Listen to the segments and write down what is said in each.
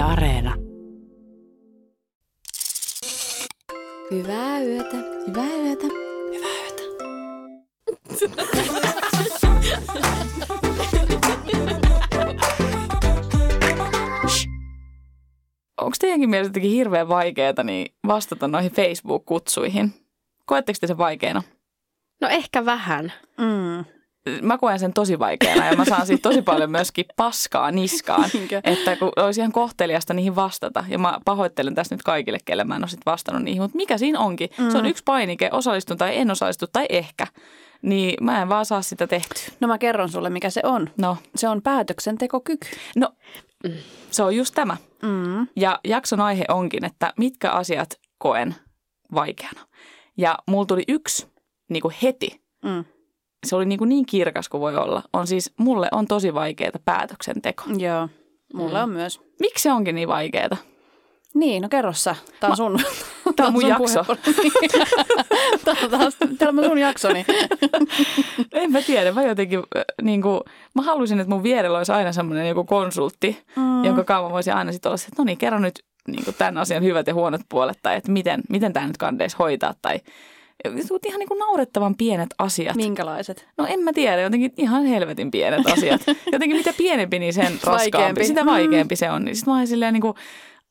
Yle Areena. Hyvää yötä. Hyvää yötä. Hyvää yötä. Onko teidänkin mielestä jotenkin hirveän vaikeaa niin vastata noihin Facebook-kutsuihin? Koetteko te sen vaikeana? No ehkä vähän. Mm. Mä koen sen tosi vaikeana ja mä saan siitä tosi paljon myöskin paskaa niskaan. Niinkö? että kun olisi ihan kohteliasta niihin vastata. Ja mä pahoittelen tässä nyt kaikille, kelle mä en ole sit vastannut niihin. Mutta mikä siinä onkin? Mm. Se on yksi painike, osallistun tai en osallistu tai ehkä. Niin mä en vaan saa sitä tehtyä. No mä kerron sulle, mikä se on. No, Se on päätöksentekokyky. no se on just tämä. Mm. Ja jakson aihe onkin, että mitkä asiat koen vaikeana. Ja mulla tuli yksi niin kuin heti. Mm. Se oli niin, kuin niin kirkas kuin voi olla. On siis, mulle on tosi vaikeaa päätöksenteko. Joo, mulla Mm. on myös. Miksi se onkin niin vaikeaa? Niin, no kerro sä. Tää on sun. Tää on mun sun jakso. Tää on taas, täällä on sun jaksoni. En mä tiedä, mä jotenkin niin kuin, mä haluaisin, että mun vierellä olisi aina semmoinen joku konsultti, mm. jonka kanssa mä voisin aina sitten olla se, että no niin, kerro nyt niin kuin tämän asian hyvät ja huonot puolet, tai että miten, miten tämä nyt kandeisi hoitaa, tai ihan niin kuin naurettavan pienet asiat. Minkälaiset? No en mä tiedä, jotenkin ihan helvetin pienet asiat. Jotenkin mitä pienempi, niin sen raskaampi, Vaikeampi. sitä vaikeampi se on. Niin sitten mä olin silleen niin kuin,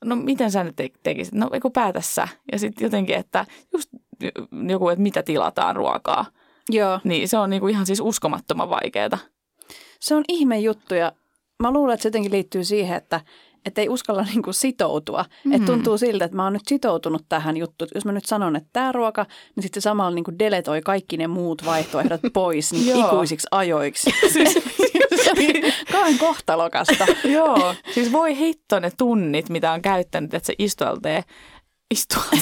no miten sä nyt te- tekisit? No eiku päätä sä. Ja sitten jotenkin, että just joku, että mitä tilataan ruokaa. Joo, Niin se on niinku ihan siis uskomattoman vaikeaa. se on ihme juttu ja mä luulen, että se jotenkin liittyy siihen, että että ei uskalla niin kuin sitoutua. Mm. Että tuntuu siltä, että mä oon nyt sitoutunut tähän juttuun. Jos mä nyt sanon, että tämä ruoka, niin sitten se samalla niin kuin deletoi kaikki ne muut vaihtoehdot pois niin ikuisiksi ajoiksi. se oli kauhean kohtalokasta. Joo. Siis voi hitto ne tunnit, mitä on käyttänyt, että se istualtee. Istualtee.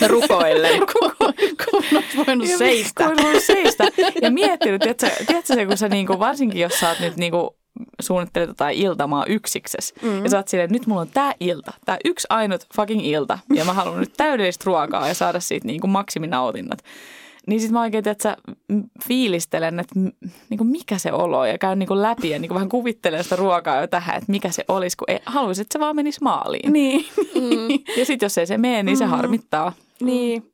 Rukoillen. kun, kun olisi voinut Ja seistä. Kun voinut seistä. Ja miettinyt, tiedätkö, tiedätkö se, kun sä niinku, varsinkin jos sä oot nyt niinku suunnittelet jotain iltamaa yksiksessä. Mm. Ja sä oot silleen, nyt mulla on tää ilta, tää yksi ainut fucking ilta. Ja mä haluan nyt täydellistä ruokaa ja saada siitä niinku maksiminautinnot. Niin sit mä oikein, että sä fiilistelen, että m- niinku mikä se olo ja käyn niinku läpi ja niinku vähän kuvittelen sitä ruokaa jo tähän, että mikä se olisi, kun ei, haluaisin, että se vaan menisi maaliin. Niin. Ja sitten jos ei se mene, niin se harmittaa. niin.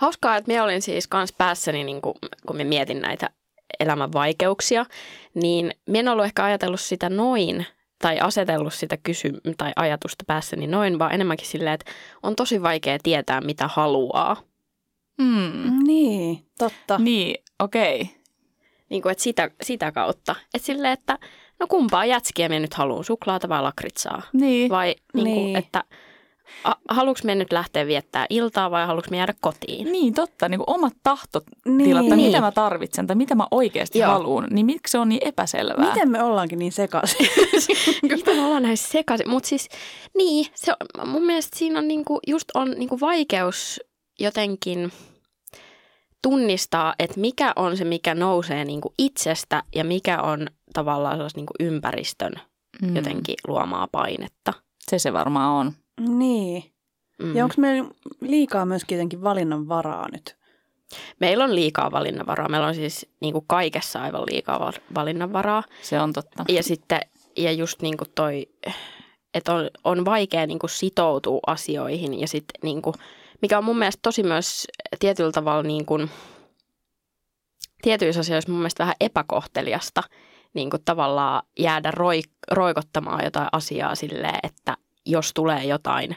Hauskaa, että minä olin siis kans päässäni, niin kun, kun me mietin näitä elämän vaikeuksia, niin minä en ollut ehkä ajatellut sitä noin tai asetellut sitä kysy- tai ajatusta päässäni noin, vaan enemmänkin silleen, että on tosi vaikea tietää, mitä haluaa. Mm. Niin, totta. Niin, okei. Okay. Niin kuin, että sitä, sitä kautta. Että silleen, että no kumpaa jätskiä minä nyt haluan, suklaata vai lakritsaa? Niin. Vai niin kuin, Niin. että haluanko me nyt lähteä viettää iltaa vai haluanko me jäädä kotiin? Niin, totta. Niin kuin omat tahtotilat, Niin. Niin. mitä mä tarvitsen tai mitä mä oikeasti Joo. haluan, niin miksi se on niin epäselvää? Miten me ollaankin niin sekaisin? Miten me ollaan näissä sekaisin? Mutta siis, niin, se on, mun mielestä siinä on niinku, just on niinku vaikeus jotenkin tunnistaa, että mikä on se, mikä nousee niinku itsestä ja mikä on tavallaan niinku ympäristön Mm. jotenkin luomaa painetta. Se se varmaan on. Niin. Mm. Ja onko meillä liikaa myöskin jotenkin valinnan varaa nyt? Meillä on liikaa valinnanvaraa. Meillä on siis niinku kaikessa aivan liikaa val- valinnanvaraa. Se on totta. Ja sitten, ja just niin kuin toi, että on, on vaikea niin kuin sitoutua asioihin ja sitten niin kuin, mikä on mun mielestä tosi myös tietyllä tavalla niin kuin, tietyissä asioissa mun mielestä vähän epäkohteliasta niin kuin tavallaan jäädä roi, roikottamaan jotain asiaa silleen, että jos tulee jotain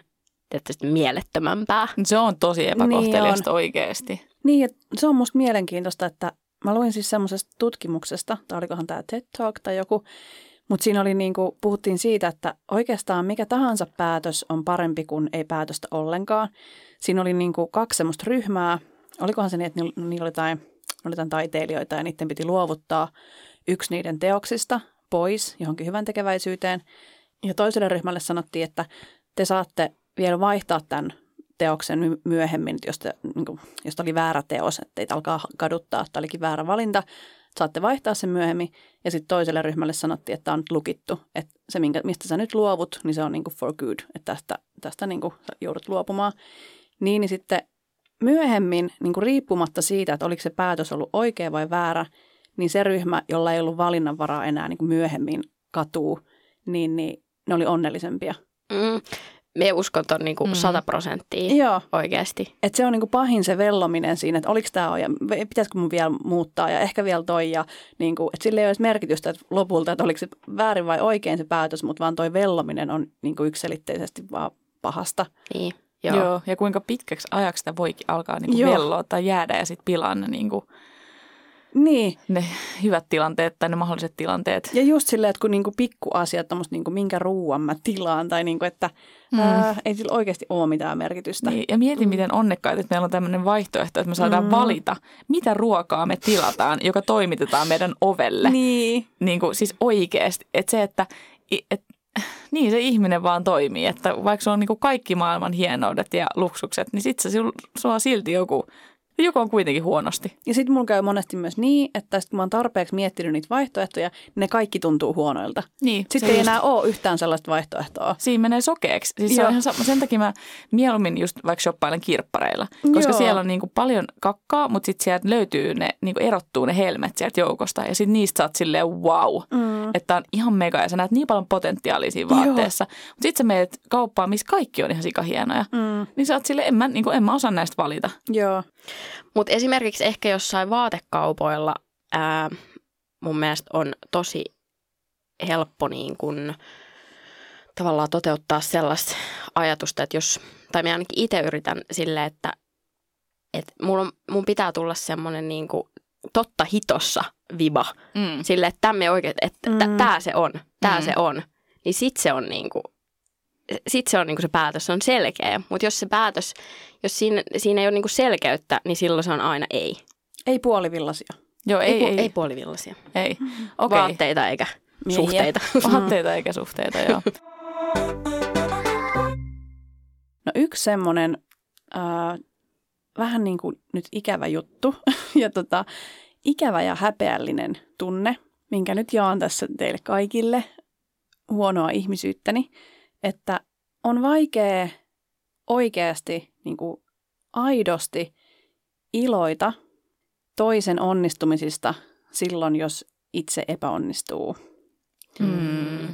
tietysti mielettömämpää. Se on tosi epäkohteliasta oikeasti. Niin, että se on musta mielenkiintoista, että mä luin siis semmoisesta tutkimuksesta, tai olikohan tämä TED Talk tai joku, mutta siinä oli niin kuin, puhuttiin siitä, että oikeastaan mikä tahansa päätös on parempi kuin ei päätöstä ollenkaan. Siinä oli niin kuin kaksi semmoista ryhmää, olikohan se niin, että niillä niillä oli jotain, oli jotain taiteilijoita ja niiden piti luovuttaa yksi niiden teoksista pois johonkin hyvän tekeväisyyteen. Ja toiselle ryhmälle sanottiin, että te saatte vielä vaihtaa tämän teoksen my- myöhemmin, jos, te, niin kuin, jos oli väärä teos, että teitä alkaa kaduttaa, että olikin väärä valinta. Saatte vaihtaa sen myöhemmin. Ja sitten toiselle ryhmälle sanottiin, että on nyt lukittu, että se, minkä, mistä sä nyt luovut, niin se on niin kuin for good, että tästä, tästä niin kuin sä joudut luopumaan. Niin, niin sitten myöhemmin, niin kuin riippumatta siitä, että oliko se päätös ollut oikea vai väärä, niin se ryhmä, jolla ei ollut valinnanvaraa enää niin kuin myöhemmin katuu, niin, niin ne oli onnellisempia. Mm. Me uskon ton niinku Mm. 100 prosenttia Joo. oikeasti. Et se on niinku pahin se vellominen siinä, että oliko tämä ja pitäisikö mun vielä muuttaa ja ehkä vielä toi. Ja niinku, että sillä ei ole edes merkitystä että lopulta, että oliko se väärin vai oikein se päätös, mutta vaan toi vellominen on niinku yksiselitteisesti vaan pahasta. Niin. Joo. Joo. Joo. Ja kuinka pitkäksi ajaksi sitä voikin alkaa niinku Joo. velloa tai jäädä ja sitten pilaa ne, niinku, Niin, ne hyvät tilanteet tai ne mahdolliset tilanteet. ja just silleen, että kun niinku pikkuasiat, tommoset niinku minkä ruuan mä tilaan tai niinku, että Mm. ää, ei sillä oikeasti ole mitään merkitystä. Niin, ja mietin, miten onnekkaita, että meillä on tämmöinen vaihtoehto, että me saadaan Mm. mm. valita, mitä ruokaa me tilataan, joka toimitetaan meidän ovelle. Niin, Niin kuin, siis oikeasti. Että se, että et, niin se ihminen vaan toimii. Että vaikka se on niin kuin kaikki maailman hienoudet ja luksukset, niin sitten sulla silti joku, joku on kuitenkin huonosti. Ja sitten mulla käy monesti myös niin, että sit kun mä oon tarpeeksi miettinyt niitä vaihtoehtoja, ne kaikki tuntuu huonoilta. Niin, Sitten ei just- enää ole yhtään sellaista vaihtoehtoa. Siinä menee sokeeksi. Siis se on ihan sama. Sen takia mä mieluummin just vaikka shoppailen kirppareilla. Koska Joo. siellä on niinku paljon kakkaa, mutta sitten sieltä löytyy ne, niinku erottuu ne helmet sieltä joukosta. Ja sitten niistä saat silleen wow. Mm. Että on ihan mega ja sä näet niin paljon potentiaalia siinä vaatteessa. Mutta sitten sä meet kauppaan, missä kaikki on ihan sikahienoja. Mm. Niin sä oot silleen, en mä, niinku, en mä osaa näistä valita. Joo. Mutta esimerkiksi ehkä jossain vaatekaupoilla ää, mun mielestä on tosi helppo niin kun, tavallaan toteuttaa sellaista ajatusta, että jos, tai mä ainakin itse yritän sille, että, että mulla on, mun pitää tulla semmoinen niin kuin totta hitossa viba. Mm. Sille, että tämme oikein, että Mm. mm. tämä se on, tämä Mm. se on. Niin sit se on niin kuin, sit se on niin se päätös, se on selkeä. Mutta jos se päätös, jos siinä, siinä ei ole niin selkeyttä, niin silloin se on aina ei. Ei puolivillaisia. Joo, ei, Ei, ei, ei, ei puolivillaisia. ei. Okay. Okei. Vaatteita eikä Miehiä. suhteita. Vaatteita eikä suhteita, joo. No yksi semmoinen äh, vähän niin kuin nyt ikävä juttu ja tota, ikävä ja häpeällinen tunne, minkä nyt jaan tässä teille kaikille huonoa ihmisyyttäni, että on vaikea oikeasti niin kuin aidosti iloita toisen onnistumisista silloin, jos itse epäonnistuu. Mm.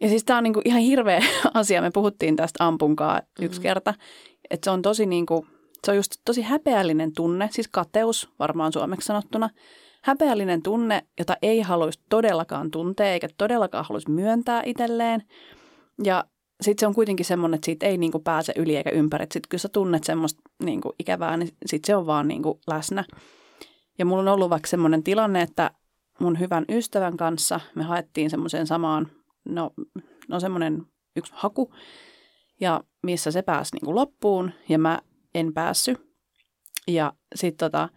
Ja siis tämä on niinku ihan hirveä asia. Me puhuttiin tästä ampunkaa yksi Mm. kerta. Että se on tosi niinku, se on just tosi häpeällinen tunne, siis kateus varmaan suomeksi sanottuna. Häpeällinen tunne, jota ei haluaisi todellakaan tuntea eikä todellakaan haluaisi myöntää itselleen. Ja sitten se on kuitenkin semmoinen, että siitä ei niinku pääse yli eikä ympäri. Sitten kun sä tunnet semmoista niinku ikävää, niin sitten se on vaan niinku läsnä. Ja mulla on ollut vaikka semmoinen tilanne, että mun hyvän ystävän kanssa me haettiin semmoiseen samaan, no, no semmoinen yksi haku, ja missä se pääsi niinku loppuun, ja mä en päässyt. Ja sitten tota,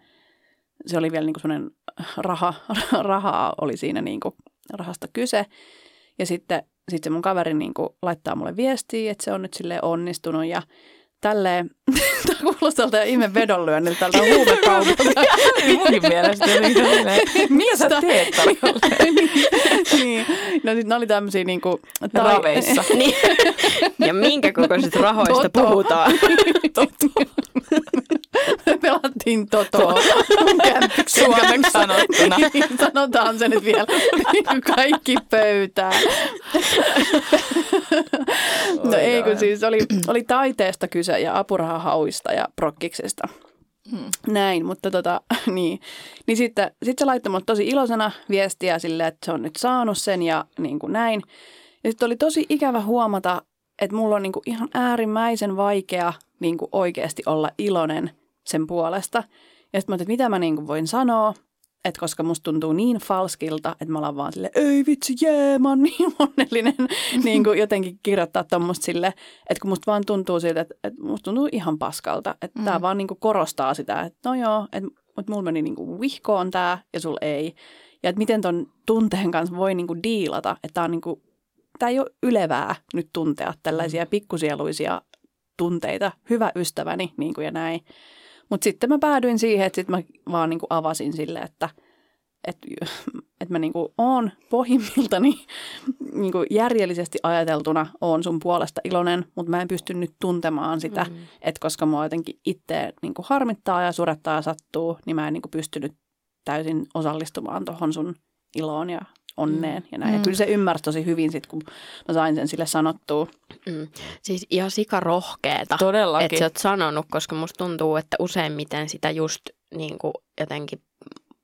se oli vielä niinku semmoinen raha, rahaa oli siinä niinku rahasta kyse. Ja sitten sit se mun kaveri niinku laittaa mulle viestiä, että se on nyt sille onnistunut ja tälleen, tämä kuulostaa tältä ihme vedonlyönniltä tältä huumekaupalta. Munkin mielestä mitä sä teet niin. No sit ne oli tämmöisiä niinku... Raveissa. niin. Ja minkä kokoisista rahoista Toto. puhutaan? Me pelattiin Totoa. Suomeksi sanottuna. Niin, Sanotaan se nyt vielä. Niin Kaikki pöytään. No ei, kun siis oli, oli taiteesta kyse ja apurahahauista ja prokkiksesta. Hmm. Näin, mutta tota, niin. Niin sitten sit se laittoi mulle tosi iloisena viestiä sille, että se on nyt saanut sen ja niin kuin näin. Ja sitten oli tosi ikävä huomata, että mulla on niin kuin ihan äärimmäisen vaikea niin kuin oikeasti olla iloinen sen puolesta. Ja sitten mä että mitä mä niin kuin voin sanoa, että koska musta tuntuu niin falskilta, että mä ollaan vaan silleen, ei vitsi, jee, mä oon niin onnellinen. niin kuin jotenkin kirjoittaa tuommoista sille, että kun musta vaan tuntuu siltä, että, että musta tuntuu ihan paskalta. Että mm. Mm. tää vaan niin kuin korostaa sitä, että no joo, että, että mulla meni niin kuin vihkoon tää ja sul ei. Ja että miten ton tunteen kanssa voi niin kuin diilata, että tää on niin kuin, tää ei ole ylevää nyt tuntea tällaisia pikkusieluisia tunteita. Hyvä ystäväni niin kuin ja näin. Mutta sitten mä päädyin siihen, että sitten mä vaan niinku avasin sille, että että että mä niinku oon pohjimmiltani niinku järjellisesti ajateltuna oon sun puolesta iloinen, mutta mä en pysty nyt tuntemaan sitä, mm. että koska mua jotenkin itse niinku harmittaa ja surettaa ja sattuu, niin mä en niinku pystynyt täysin osallistumaan tuohon sun iloon ja onneen ja näin. Mm. Ja kyllä se ymmärsi tosi hyvin sit, kun mä sain sen sille sanottua. Mm. Siis ihan sikarohkeeta, Todellakin. että sä oot sanonut, koska musta tuntuu, että useimmiten sitä just niin kuin jotenkin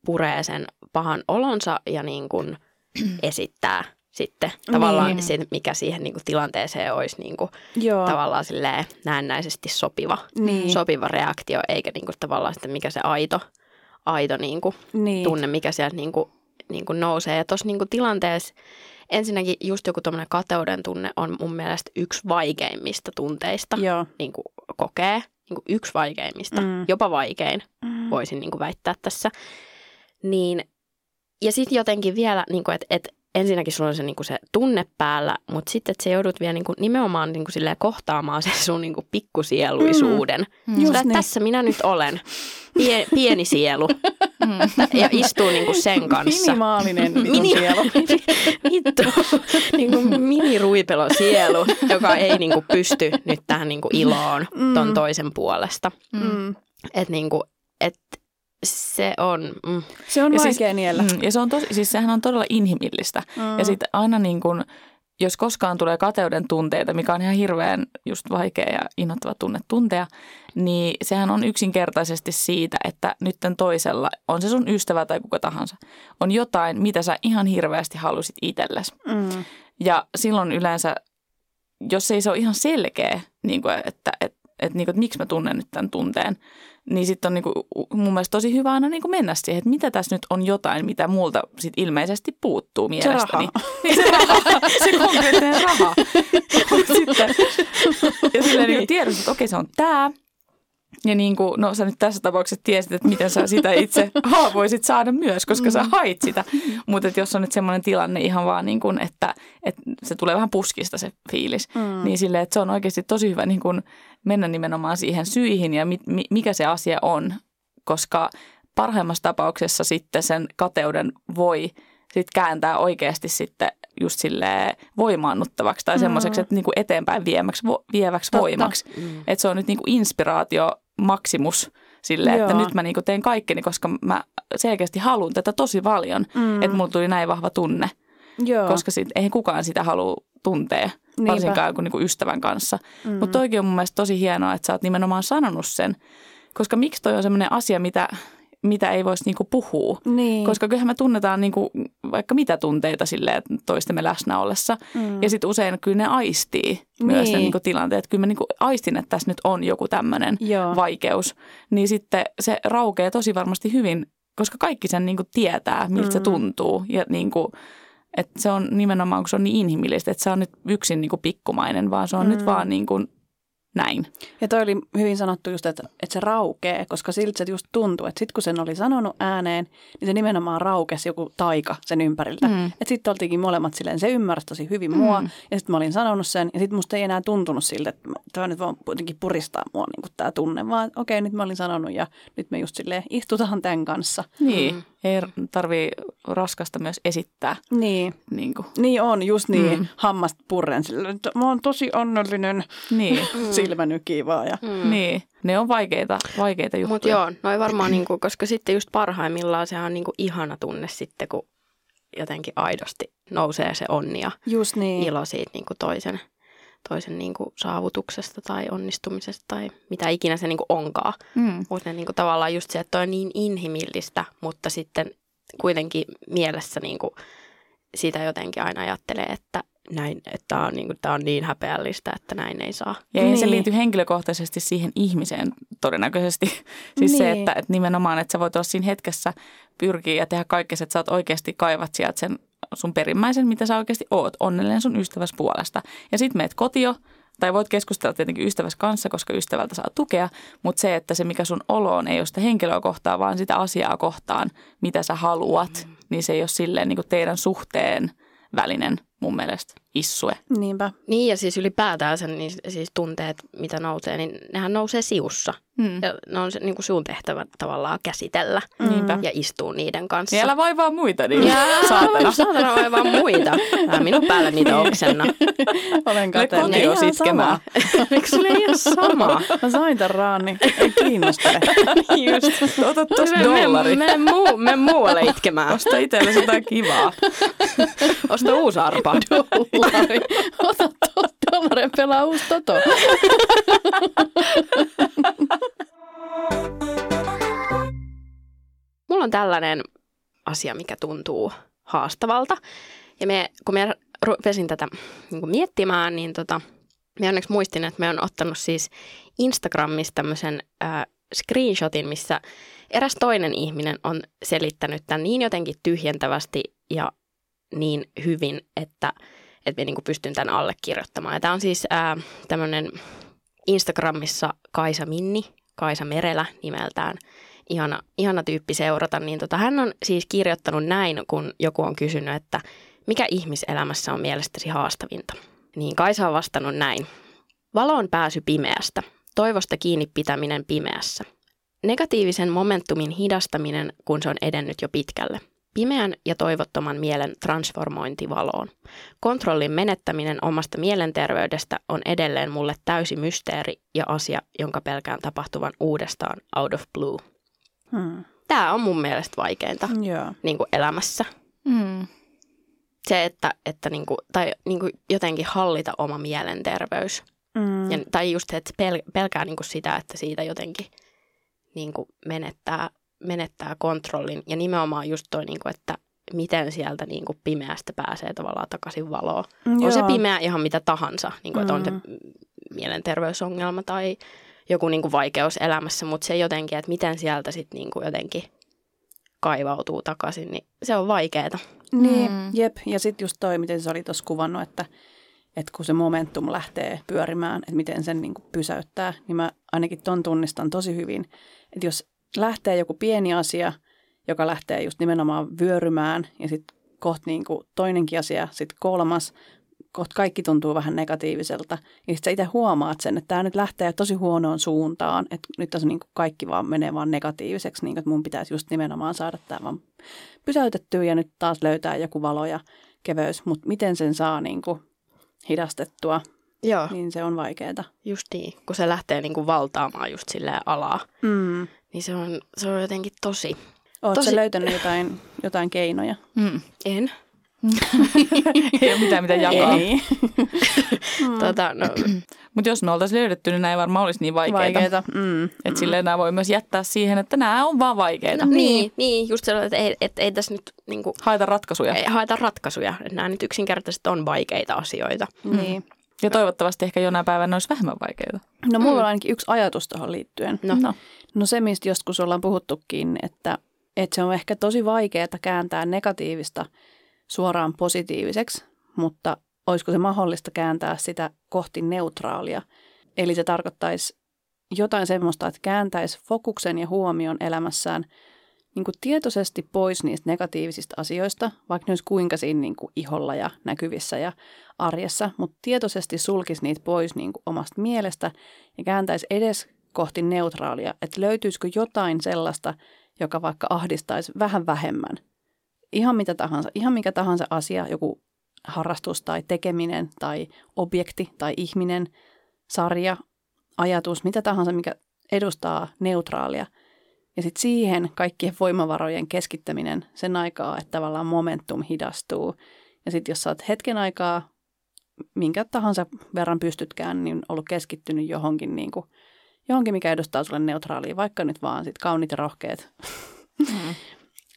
puree sen pahan olonsa ja niin kuin esittää sitten tavallaan Niin. se, mikä siihen niin kuin tilanteeseen olisi niin kuin Joo. tavallaan silleen näennäisesti sopiva, Niin. sopiva reaktio, eikä niin kuin tavallaan sitten mikä se aito, aito niin kuin niin. tunne, mikä sieltä niin kuin, niin kuin nousee. Ja tuossa niin tilanteessa ensinnäkin just joku tuommoinen kateuden tunne on mun mielestä yksi vaikeimmista tunteista Joo. niin kuin kokee. Niin kuin yksi vaikeimmista, Mm. mm. jopa vaikein Mm. voisin niin kuin väittää tässä. Niin, ja sitten jotenkin vielä, niin kuin, että, että ensinnäkin sulla on se, niin kuin se tunne päällä, mutta sitten, että sä joudut vielä niin kuin, nimenomaan niin kuin, kohtaamaan sen sun niin kuin, pikkusieluisuuden. Mm. Mm. Niin. tässä minä nyt olen, Pie, pieni sielu, ja istuu niin kuin sen kanssa. Minimaalinen Mini- sielu. Vittu, niin kuin miniruipelo sielu, joka ei niin kuin pysty nyt tähän niin kuin iloon ton toisen puolesta. Mm. Että niin kuin, et se on, mm, Se on Ja siis- vaikea niellä. Mm, ja se on tosi, siis sehän on todella inhimillistä. Mm. Ja sitten aina niin kuin, jos koskaan tulee kateuden tunteita, mikä on ihan hirveän just vaikea ja innoittava tunne tuntea, niin sehän on yksinkertaisesti siitä, että nytten toisella, on se sun ystävä tai kuka tahansa, on jotain, mitä sä ihan hirveästi halusit itsellesi. Mm. Ja silloin yleensä, jos ei se ole ihan selkeä, niin kuin, että, että, että, niin kuin, että miksi mä tunnen nyt tämän tunteen, niin sitten on niin kuin, mun mielestä tosi hyvä aina niin kuin mennä siihen, että mitä tässä nyt on jotain, mitä multa sit ilmeisesti puuttuu mielestäni. raha. Niin se raha, se konkreettinen raha. Mut sitten, ja silleen niin tiedostat, että okei se on tämä. Ja niin kuin, no sä nyt tässä tapauksessa tiesit, että miten sä sitä itse voisit saada myös, koska sä hait sitä. Mutta jos on nyt semmoinen tilanne ihan vaan niin kuin, että, että se tulee vähän puskista se fiilis, mm. niin silleen, että se on oikeasti tosi hyvä niin kuin mennä nimenomaan siihen syihin ja mi, mi, mikä se asia on, koska parhaimmassa tapauksessa sitten sen kateuden voi sit kääntää oikeasti sitten just silleen voimaannuttavaksi tai semmoiseksi, että niinku eteenpäin viemäksi, vo, vieväksi Totta. voimaksi. mm, Että se on nyt niinku inspiraatio maksimus sille, että Joo. nyt mä niinku teen kaikkeni, koska mä selkeästi haluan tätä tosi paljon, Mm. että mulla tuli näin vahva tunne, Joo. koska sit, eihän kukaan sitä halua tuntea, Niinpä. varsinkaan kuin niinku ystävän kanssa. Mm. Mutta toikin on mun mielestä tosi hienoa, että sä oot nimenomaan sanonut sen, koska miksi toi on semmoinen asia, mitä, mitä ei voisi niinku puhua. Niin. Koska kyllähän me tunnetaan niinku vaikka mitä tunteita silleen toistemme läsnä ollessa. Mm. Ja sitten usein kyllä ne aistii myös Niin. ne niinku tilanteet. Kyllä mä niinku aistin, että tässä nyt on joku tämmöinen vaikeus. Niin sitten se raukeaa tosi varmasti hyvin, koska kaikki sen niinku tietää, miltä mm. se tuntuu. Ja niinku, että se on nimenomaan, kun se on niin inhimillistä, että se on nyt yksin niinku pikkumainen, vaan se on mm. nyt vaan niinku näin. Ja toi oli hyvin sanottu just, että, että se raukee, koska siltä se just tuntuu, että sitten kun sen oli sanonut ääneen, niin se nimenomaan raukesi joku taika sen ympäriltä. Mm. Että sitten oltiinkin molemmat silleen, se ymmärsi tosi hyvin mua, ja sitten mä olin sanonut sen, ja sitten musta ei enää tuntunut siltä, että tämä nyt vaan jotenkin puristaa mua niin tämä tunne, vaan okei, nyt mä olin sanonut, ja nyt me just silleen istutaan tämän kanssa. Niin, Mm. ei tarvii raskasta myös esittää. Niin, Niin, kuin. niin on, just niin, Mm. mm. hammast purren silleen, että mä oon tosi onnellinen, niin, nykii vaan, ja mm. niin. Ne on vaikeita, vaikeita juttuja. Mutta joo, noin varmaan, niinku, koska sitten just parhaimmillaan sehän on niinku ihana tunne sitten, kun jotenkin aidosti nousee se onni ja just niin. ilo siitä niinku toisen, toisen niinku saavutuksesta tai onnistumisesta tai mitä ikinä se niinku onkaan. Mm. Mutta niinku tavallaan just se, että toi on niin inhimillistä, mutta sitten kuitenkin mielessä niinku sitä jotenkin aina ajattelee, että näin, että tämä on, niinku, tää on niin häpeällistä, että näin ei saa. Ja ei se Niin. liity henkilökohtaisesti siihen ihmiseen todennäköisesti. Siis se, Niin. että, että nimenomaan, että sä voit olla siinä hetkessä pyrkiä ja tehdä kaikkea, että sä oot oikeasti kaivat sieltä sen sun perimmäisen, mitä sä oikeasti oot, onnellinen sun ystäväs puolesta. Ja sit meet kotio, tai voit keskustella tietenkin ystäväs kanssa, koska ystävältä saa tukea, mutta se, että se mikä sun olo on, ei ole sitä henkilöä kohtaan, vaan sitä asiaa kohtaan, mitä sä haluat, niin se ei ole silleen niin kuin teidän suhteen välinen mun mielestä issue. Niinpä. Niin ja siis ylipäätään sen, niin siis tunteet, mitä nousee, niin nehän nousee siussa. Mm. Ja ne on se, niin kuin sun tehtävä tavallaan käsitellä Niinpä. ja istuu niiden kanssa. Niin älä vaivaa muita, niin Jaa, saatana. saatana vai vaan muita. Älä minun päälle niitä oksenna. Olen Ne kateellinen. kotio Ihan sitkemään. Miksi sulle ei ole sama? Mä sain tämän raani. Ei kiinnostele. Just. Ota Me, dollari. me, me, muu, me muualle itkemään. Osta itsellesi jotain kivaa. Osta uusi arpa. Dollari. Ota tuo dollarin pelaa uusi toto. Mulla on tällainen asia, mikä tuntuu haastavalta. Ja me, kun me rupesin tätä niin miettimään, niin tota, me onneksi muistin, että me on ottanut siis Instagramissa tämmöisen äh, screenshotin, missä eräs toinen ihminen on selittänyt tämän niin jotenkin tyhjentävästi ja niin hyvin, että, että me niin pystyn tämän allekirjoittamaan. Tämä on siis äh, tämmöinen Instagramissa Kaisa Minni, Kaisa Merelä nimeltään, ihana, ihana tyyppi seurata, niin tota, hän on siis kirjoittanut näin, kun joku on kysynyt, että mikä ihmiselämässä on mielestäsi haastavinta. Niin Kaisa on vastannut näin. Valoon pääsy pimeästä, toivosta kiinni pitäminen pimeässä. Negatiivisen momentumin hidastaminen, kun se on edennyt jo pitkälle. Pimeän ja toivottoman mielen transformointi valoon. Kontrollin menettäminen omasta mielenterveydestä on edelleen mulle täysi mysteeri ja asia, jonka pelkään tapahtuvan uudestaan out of blue. Hmm. Tämä on mun mielestä vaikeinta Joo. niin kuin elämässä. Mm. Se, että, että niin kuin, tai niin kuin jotenkin hallita oma mielenterveys. Mm. Ja, tai just, että pel, pelkää niin kuin sitä, että siitä jotenkin niin kuin menettää, menettää kontrollin. Ja nimenomaan just toi, niin kuin, että miten sieltä niin kuin pimeästä pääsee tavallaan takaisin valoon. On se Joo. pimeä ihan mitä tahansa, niin kuin, että on se Mm. mielenterveysongelma tai joku niin kuin vaikeus elämässä, mutta se jotenkin, että miten sieltä sitten niin kuin jotenkin kaivautuu takaisin, niin se on vaikeaa. Niin, Mm. jep. Ja sitten just toi, miten se oli tuossa kuvannut, että, että kun se momentum lähtee pyörimään, että miten sen niin pysäyttää, niin mä ainakin ton tunnistan tosi hyvin. Että jos lähtee joku pieni asia, joka lähtee just nimenomaan vyörymään ja sitten kohta niin toinenkin asia, sitten kolmas, kohta kaikki tuntuu vähän negatiiviselta. Ja sitten sä itse huomaat sen, että tämä nyt lähtee tosi huonoon suuntaan, että nyt tässä niin kaikki vaan menee vaan negatiiviseksi, niin kuin, että mun pitäisi just nimenomaan saada tämä vaan pysäytettyä ja nyt taas löytää joku valo ja keveys, mutta miten sen saa niin kuin hidastettua, Joo, niin se on vaikeaa. just niin. Kun se lähtee niin kuin valtaamaan just silleen alaa, Mm. Niin se on, se on jotenkin tosi. Oletko Tosi- löytänyt jotain, jotain keinoja? Mm. En. Ei ole mitään mitä jakaa. Ei. Mm. Tota, no, Mutta jos me oltaisiin löydetty, niin nämä ei varmaan olisi niin vaikeita. Vaikeita. Mm. Että silleen nämä voi myös jättää siihen, että nämä on vaan vaikeita. no, niin, niin, just sellainen, että ei, et, ei tässä nyt niin kuin, Haeta ratkaisuja. ei haeta ratkaisuja. Että nämä nyt yksinkertaisesti on vaikeita asioita. Niin. Ja toivottavasti ehkä jonain päivänä olisi vähemmän vaikeita. No mulla Mm. on ainakin yksi ajatus tuohon liittyen. No. no. No se, mistä joskus ollaan puhuttukin, että, että se on ehkä tosi vaikeaa kääntää negatiivista suoraan positiiviseksi, mutta olisiko se mahdollista kääntää sitä kohti neutraalia? Eli se tarkoittaisi jotain semmoista, että kääntäisi fokuksen ja huomion elämässään niin kuin tietoisesti pois niistä negatiivisista asioista, vaikka ne olisi kuinka siinä niin kuin iholla ja näkyvissä ja arjessa, mutta tietoisesti sulkisi niitä pois niin kuin omasta mielestä ja kääntäisi edes kohti neutraalia, että löytyisikö jotain sellaista, joka vaikka ahdistaisi vähän vähemmän. Ihan mitä tahansa, ihan mikä tahansa asia, joku harrastus tai tekeminen tai objekti tai ihminen, sarja, ajatus, mitä tahansa, mikä edustaa neutraalia. Ja sitten siihen kaikkien voimavarojen keskittäminen sen aikaa, että tavallaan momentum hidastuu. Ja sitten jos oot hetken aikaa, minkä tahansa verran pystytkään, niin ollut keskittynyt johonkin, niin kuin, johonkin mikä edustaa sulle neutraalia, vaikka nyt vaan sit kaunit ja rohkeat. Mm.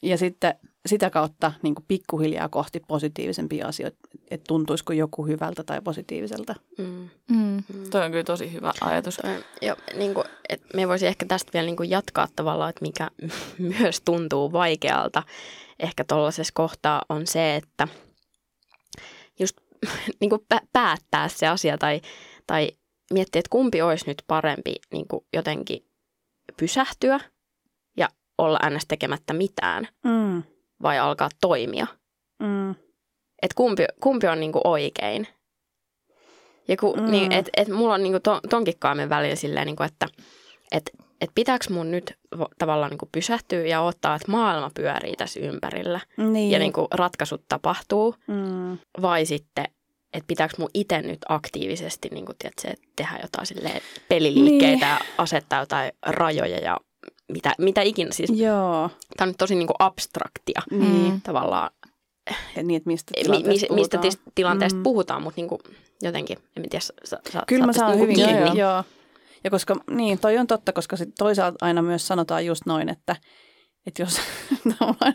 Ja sitten sitä kautta niin kuin pikkuhiljaa kohti positiivisempia asioita, että tuntuisiko joku hyvältä tai positiiviselta. Mm. Mm. Toi on kyllä tosi hyvä ajatus. Toi- Ja niin kuin, et me voisi ehkä tästä vielä niin kuin jatkaa tavallaan, että mikä myös tuntuu vaikealta ehkä tuollaisessa kohtaa on se, että just niin kuin pä- päättää se asia tai, tai miettiä, että kumpi olisi nyt parempi niin kuin jotenkin pysähtyä ja olla ns. tekemättä mitään Mm, vai alkaa toimia. mm, että kumpi, kumpi on niinku oikein. Ja ku, Mm. niin, et, et mulla on niinku ton, tonkin kaamen välillä silleen, niinku, että et, et pitääkö mun nyt vo- tavallaan niinku pysähtyä ja ottaa, että maailma pyörii tässä ympärillä Niin. ja niinku ratkaisut tapahtuu, mm. vai sitten, että pitääkö mun itse nyt aktiivisesti niinku, tiedätkö, tehdä jotain silleen peliliikkeitä Niin. ja asettaa jotain rajoja ja mitä, mitä ikinä. Siis, Joo. tämä on nyt tosi niinku abstraktia Niin. tavallaan Et niin, että mistä mi, tilanteesta mi, mistä puhutaan. tilanteesta Mm. puhutaan, mutta niinku, jotenkin, en tiedä, sa, sa, Kyllä mä saan niinku hyvin kiinni. kiinni. Joo. Ja koska, niin, toi on totta, koska sit toisaalta aina myös sanotaan just noin, että, että jos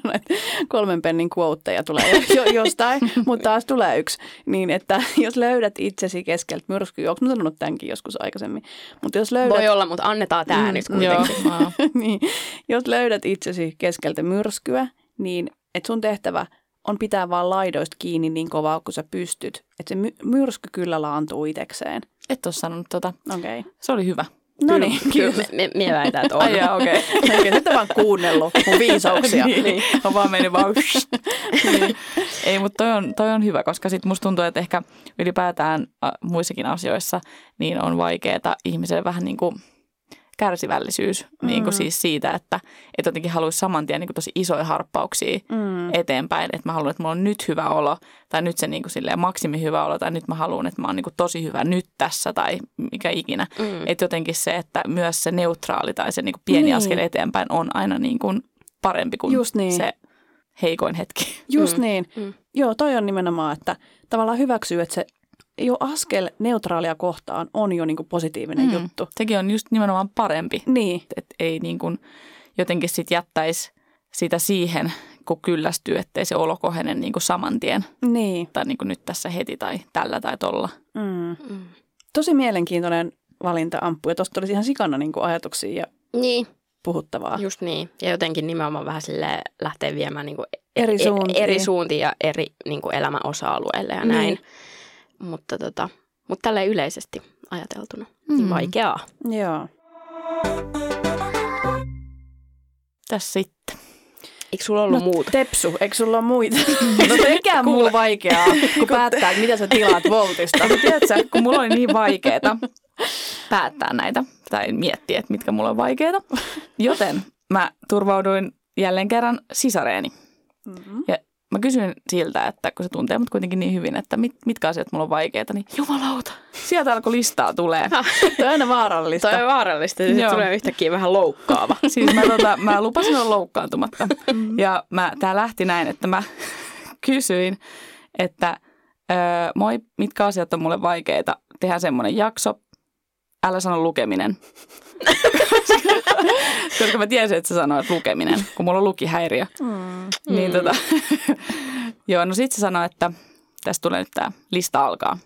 näitä kolmen pennin quoteja tulee jo, jostain, mutta taas tulee yksi, niin että jos löydät itsesi keskeltä myrskyä, onko mä sanonut tämänkin joskus aikaisemmin, mutta jos löydät, Voi olla, mutta annetaan tämä Mm, nyt Joo, kuitenkin. mä- niin, jos löydät itsesi keskeltä myrskyä, niin että sun tehtävä on pitää vaan laidoista kiinni niin kovaa kuin sä pystyt. Että se my- myrsky kyllä laantuu itekseen. et ole sanonut tota. Okei. Okay. Se oli hyvä. No niin, Kyllä, me, me, me väitän, että on. Ai jaa, okei. Okay. Nyt on vaan kuunnellut mun viisauksia. niin. On vaan mennyt vaan niin. Ei, mutta toi on, toi on hyvä, koska sit musta tuntuu, että ehkä ylipäätään äh, muissakin asioissa niin on vaikeaa ihmiselle vähän niin kuin kärsivällisyys mm. niin kuin siis siitä, että, että jotenkin haluaisi saman tien niin kuin tosi isoja harppauksia Mm. eteenpäin, että mä haluan, että mulla on nyt hyvä olo, tai nyt se niin kuin silleen maksimi hyvä olo, tai nyt mä haluan, että mä oon niin kuin tosi hyvä nyt tässä, tai mikä ikinä. Mm. Että jotenkin se, että myös se neutraali tai se niin kuin pieni Niin. niin. askel eteenpäin on aina niin kuin parempi kuin Just niin. se heikoin hetki. Just Mm. niin. Mm. Joo, toi on nimenomaan, että tavallaan hyväksyy, että se jo askel neutraalia kohtaan on jo niin kuin positiivinen Mm. juttu. Sekin on just nimenomaan parempi, Niin, että ei niin kuin jotenkin sit jättäisi sitä siihen, kun kyllästyy, ettei se olo kohene niin kuin saman tien niin. tai niin kuin nyt tässä heti tai tällä tai tolla. Mm. Mm. Tosi mielenkiintoinen valinta, Amppu. Ja tuosta olisi ihan sikana niin kuin ajatuksia ja Niin, puhuttavaa. just niin. Ja jotenkin nimenomaan vähän sille lähtee viemään niin kuin Eri suuntiin. eri suuntiin ja eri niin kuin elämän osa-alueille ja Niin. Mutta, tota, mutta tälleen yleisesti ajateltuna, niin Mm. vaikeaa. Joo. Tässä sitten. Eikö sulla ollut No, muuta? Tepsu, eikö sulla ole muita? No mikä muu vaikeaa, kun päättää, että mitä sä tilaat Voltista. Mutta tiedätkö, kun mulla oli niin vaikeeta päättää näitä tai miettiä, että mitkä mulla on vaikeita, joten mä turvauduin jälleen kerran sisareeni. Mm-hmm. Ja mä kysyin siltä, että kun se tuntee mut kuitenkin niin hyvin, että mit, mitkä asiat mulla on vaikeita, niin jumalauta, sieltä alkoi listaa tulee. Toi on aina vaarallista. Toi on vaarallista, se Joo. tulee yhtäkkiä vähän loukkaava. Siis mä, tota, mä lupasin olla loukkaantumatta. Ja mä, tää lähti näin, että mä kysyin, että öö, moi, mitkä asiat on mulle vaikeita. Tehdään semmoinen jakso. Älä sano lukeminen. Koska mä tiesin, että sä sanoit lukeminen, kun mulla on lukihäiriö. Mm. Niin tota, joo, no sit se sanoi, että tästä tulee nyt tämä lista alkaa.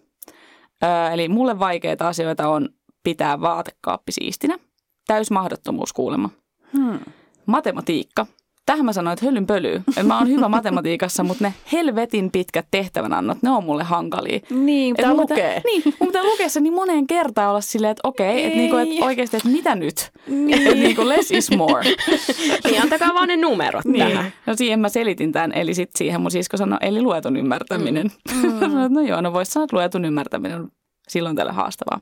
Öö, eli mulle vaikeita asioita on pitää vaatekaappi siistinä. Täysmahdottomuus kuulemma. Hmm. Matematiikka. Tähän mä sanoin, että höllyn. Että mä oon hyvä matematiikassa, mutta ne helvetin pitkät tehtävänannot, ne on mulle hankalia. Niin, pitää lukea. Niin, mun pitää lukea se niin moneen kertaan olla silleen, että okei, että niinku, et oikeasti, että mitä nyt? Niin. Että niinku less is more. niin antakaa vaan ne numerot tähän. Niin. No siihen mä selitin tämän, eli sitten siihen mun sisko sanoi, eli luetun ymmärtäminen. Mm. Sanoin, no joo, no voisi sanoa, että luetun ymmärtäminen on silloin tälle haastavaa.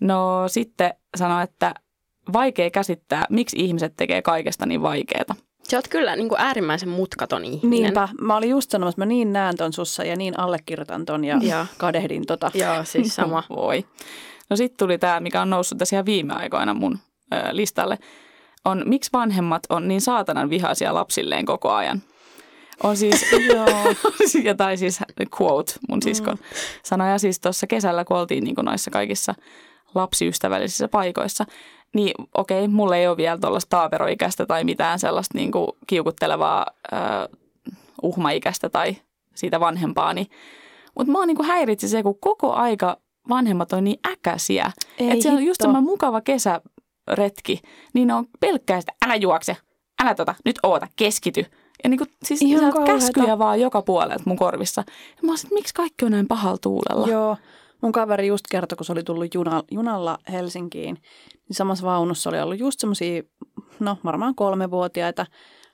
No sitten sanoi, että vaikea käsittää, miksi ihmiset tekee kaikesta niin vaikeaa. Sä oot kyllä niin kuin äärimmäisen mutkaton ihminen. Niinpä. Mä olin just sanomassa, mä niin näen ton sussa ja niin allekirjoitan ton ja Joo. kadehdin tota. Joo, siis sama. Voi. No sitten tuli tämä, mikä on noussut tässä ihan viime aikoina mun ö, listalle, on miksi vanhemmat on niin saatanan vihaisia lapsilleen koko ajan. On siis, joo, ja tai siis quote mun siskon mm. sanoja siis tuossa kesällä, kun oltiin niin noissa kaikissa lapsiystävällisissä paikoissa, niin okei, mulla ei ole vielä tuollaista taaperoikäistä tai mitään sellaista niin kuin kiukuttelevaa äh, uhmaikäistä tai siitä vanhempaani. Mutta mua niin kuin häiritsi se, kun koko aika vanhemmat on niin äkäisiä. Ei Että se on just semmoinen mukava kesäretki, niin on pelkkää sitä, älä juokse, älä tota, nyt oota, keskity. Ja niin kuin, siis Ihan käskyjä vaan joka puolelta mun korvissa. Ja mä olisin, että miksi kaikki on näin pahalla tuulella? Joo. Mun kaveri just kertoi, kun se oli tullut juna, junalla Helsinkiin, niin samassa vaunussa oli ollut just semmoisia, no varmaan kolmevuotiaita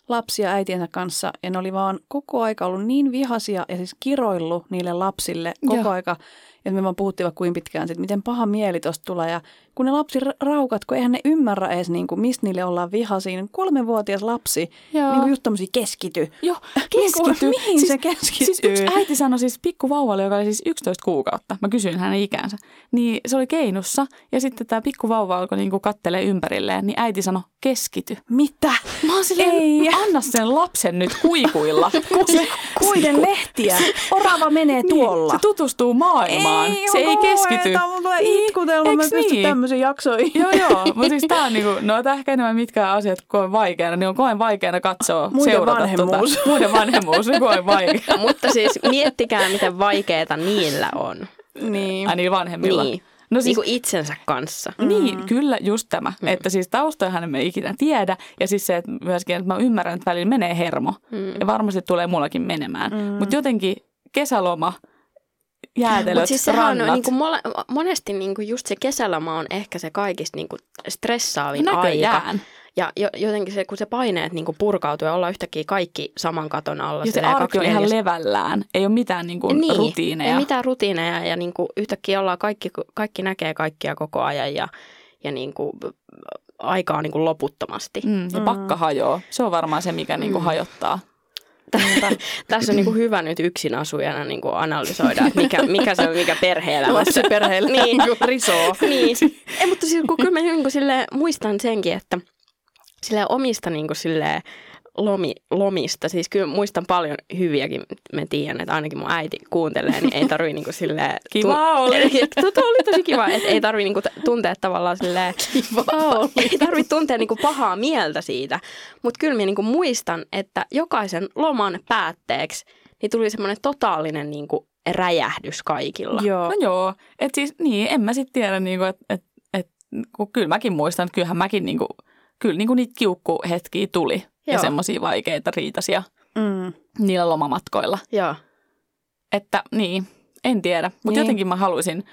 lapsia äitiensä kanssa ja ne oli vaan koko aika ollut niin vihasia ja siis kiroillut niille lapsille koko Joo. aika. Ja me vaan puhuttiin vaikka kuin pitkään siitä, miten paha mieli tosta tulee. Ja kun ne lapsi raukat, kun eihän ne ymmärrä edes, niin kuin, mistä niille ollaan vihaisia. Niin kolmenvuotias lapsi, Joo. niin kuin just tämmöisiä keskity. Joo, Niin kuin, keskity. mihin siis, se keskittyy? Siis yksi äiti sanoi siis pikkuvauvalle, joka oli siis 11 kuukautta. Mä kysyin hänen ikänsä. Niin se oli keinussa ja sitten tämä pikkuvauva alkoi niinku kattelee ympärilleen. Niin äiti sanoi, keskity. Mitä? Mä oon silleen, Ei. anna sen lapsen nyt kuikuilla. Kuiden lehtiä. Orava menee tuolla. Niin, se tutustuu maailmaan. Se ei keskity. Mulla tulee Niin, itkutelma, mä pystyn niin? tämmöisiin jaksoihin. Joo, joo. Mutta siis tää on niinku, no tää ehkä enemmän mitkään asiat koen vaikeana, niin on koen vaikeana katsoa, Muiden seurata vanhemmuus. Tota, muiden vanhemmuus, niin koen vaikea. Mutta siis miettikää, miten vaikeeta niillä on. Niin. Ai niin vanhemmilla. Niin. No Niin siis, kuin itsensä kanssa. Niin, kyllä just tämä. Mm. Että siis taustojahan emme ikinä tiedä. Ja siis se, että myöskin, että mä ymmärrän, että välillä menee hermo. Mm. Ja varmasti tulee mullakin menemään. Mm. Mutta jotenkin kesäloma, jäätelöt, Mutta siis sehän rannat. on niin kuin mole- monesti niin kuin just se kesäloma on ehkä se kaikista niin kuin stressaavin aika. Näköjään. Ja jo, jotenkin se, kun se paineet niin kuin purkautuu ja ollaan yhtäkkiä kaikki saman katon alla. Ja se arki on ihan 24 levällään. Ei ole mitään niin kuin niin, rutiineja. Ei mitään rutiineja ja niin kuin yhtäkkiä ollaan kaikki, kaikki näkee kaikkia koko ajan ja, ja niin kuin aikaa niin kuin loputtomasti. Mm, ja pakka hajoaa. Se on varmaan se, mikä niin kuin hajottaa. Tässä on niin kuin hyvä nyt yksin asujana niin kuin analysoida, että mikä, mikä se on mikä perhe-elämässä. Lapsiperheille Niin. niin. risoo. niin. Ei, mutta siis, kun kyllä mä niin kuin silleen, muistan senkin, että sille omista niin kuin silleen, lomi, lomista, siis kyllä muistan paljon hyviäkin, mä tiedän, että ainakin mun äiti kuuntelee, niin ei tarvii niinku silleen... Kiva oli. Tuo oli tosi kiva, että ei tarvii niinku tuntea tavallaan silleen... Kiva oli. Ei tarvii tuntea niinku pahaa mieltä siitä, mutta kyllä mä niinku muistan, että jokaisen loman päätteeksi niin tuli semmoinen totaalinen niinku räjähdys kaikilla. Joo. No joo, että siis niin, en mä sitten tiedä, niinku, että et, et, kun kyllä mäkin muistan, että kyllähän mäkin niinku, kyllä niinku niitä kiukkuhetkiä tuli ja Joo. semmoisia vaikeita riitasia Mm. niillä lomamatkoilla. Joo. Että niin, en tiedä, mutta niin. jotenkin mä haluaisin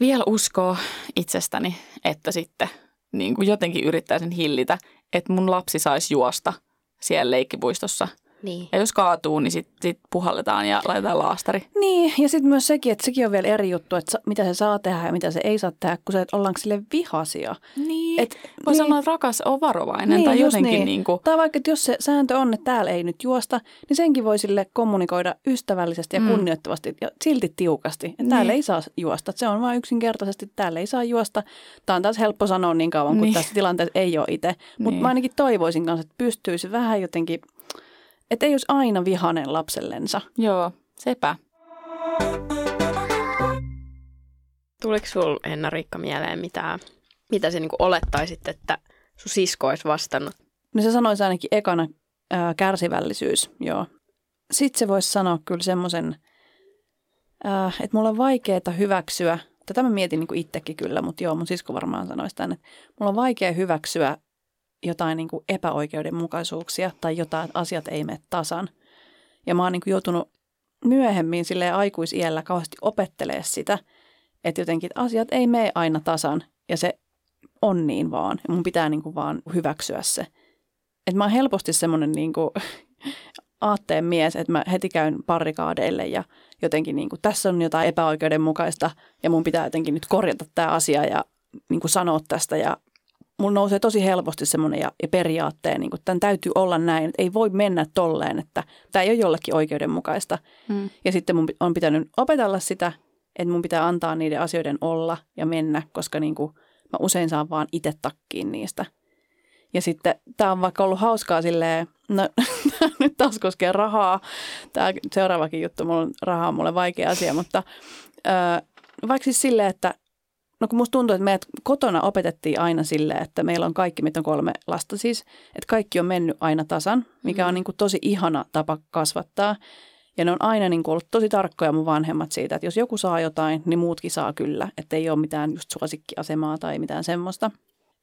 vielä uskoa itsestäni, että sitten niin kuin jotenkin yrittäisin hillitä, että mun lapsi saisi juosta siellä leikkipuistossa. Niin. Ja jos kaatuu, niin sitten sit puhalletaan ja laitetaan laastari. Niin, ja sitten myös sekin, että sekin on vielä eri juttu, että mitä se saa tehdä ja mitä se ei saa tehdä, kun se, että ollaanko sille vihasia. Niin. Et, Voi niin. sanoa, että rakas on varovainen Niin, tai jotenkin niin. niin kuin, Tai vaikka, että jos se sääntö on, että täällä ei nyt juosta, niin senkin voi sille kommunikoida ystävällisesti ja Mm. kunnioittavasti ja silti tiukasti. Että täällä Niin. ei saa juosta. Se on vain yksinkertaisesti, että täällä ei saa juosta. Tämä on taas helppo sanoa niin kauan, kun Niin. tässä tilanteessa ei ole itse. Mutta Niin. mä ainakin toivoisin kanssa, että pystyisi vähän jotenkin, että ei olisi aina vihanen lapsellensa. joo, sepä. Tuliko sul, Enna-Riikka, mieleen mitään, mitä sä niinku olettaisit, että sun sisko olisi vastannut? No se sanoisi ainakin ekana ää, kärsivällisyys, joo. Sitten se voisi sanoa kyllä semmoisen, ää, että mulla on vaikeaa hyväksyä, tätä mä mietin niin itsekin kyllä, mutta joo, mun sisko varmaan sanoisi tämän, että mulla on vaikea hyväksyä jotain niin kuin epäoikeudenmukaisuuksia tai jotain, että asiat ei mene tasan. Ja mä oon niin kuin joutunut myöhemmin sille aikuisiellä kauheasti opettelee sitä, että jotenkin että asiat ei mene aina tasan ja se on niin vaan. Ja mun pitää niin kuin vaan hyväksyä se. Että mä oon helposti semmoinen niin kuin aatteen mies, että mä heti käyn parikaadeille ja jotenkin niin kuin, tässä on jotain epäoikeudenmukaista ja mun pitää jotenkin nyt korjata tämä asia ja niin kuin sanoa tästä ja mulla nousee tosi helposti semmoinen ja, ja periaatteen, niin kuin, että tämän täytyy olla näin, että ei voi mennä tolleen, että tämä ei ole jollekin oikeudenmukaista. Mm. Ja sitten mun on pitänyt opetella sitä, että mun pitää antaa niiden asioiden olla ja mennä, koska niin kuin mä usein saan vaan itse takkiin niistä. Ja sitten tämä on vaikka ollut hauskaa silleen, no nyt taas koskee rahaa. Tämä seuraavakin juttu, mulla on rahaa on mulle vaikea asia, mutta ö, vaikka siis silleen, että no kun musta tuntuu, että meidät kotona opetettiin aina silleen, että meillä on kaikki, meitä on kolme lasta siis, että kaikki on mennyt aina tasan, mikä on niin kuin tosi ihana tapa kasvattaa. Ja ne on aina niin kuin ollut tosi tarkkoja mun vanhemmat siitä, että jos joku saa jotain, niin muutkin saa kyllä. Että ei ole mitään just suosikkiasemaa tai mitään semmoista.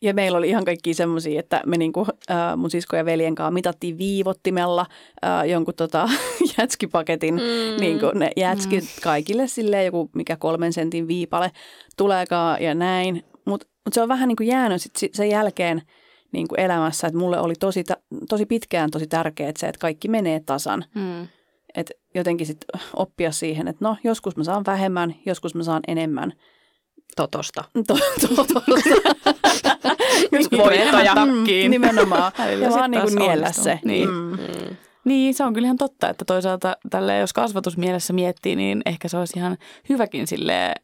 Ja meillä oli ihan kaikki semmoisia, että me niinku, äh, mun sisko ja veljen kanssa mitattiin viivottimella äh, jonkun tota, jätskipaketin, mm. niinku ne jätskit mm. kaikille silleen, joku mikä kolmen sentin viipale tuleekaan ja näin. Mutta mut se on vähän niinku jäänyt sit si- sen jälkeen niin kuin elämässä, että mulle oli tosi, tosi pitkään tosi tärkeää se, että kaikki menee tasan. Mm. Että jotenkin sit oppia siihen, että no joskus mä saan vähemmän, joskus mä saan enemmän. Totosta. To, totosta. voittaja. Mm, nimenomaan. ja vaan niin kuin niellä se. Niin. Mm. Mm. Niin, se on kyllä ihan totta, että toisaalta tälle, jos kasvatusmielessä miettii, niin ehkä se olisi ihan hyväkin sille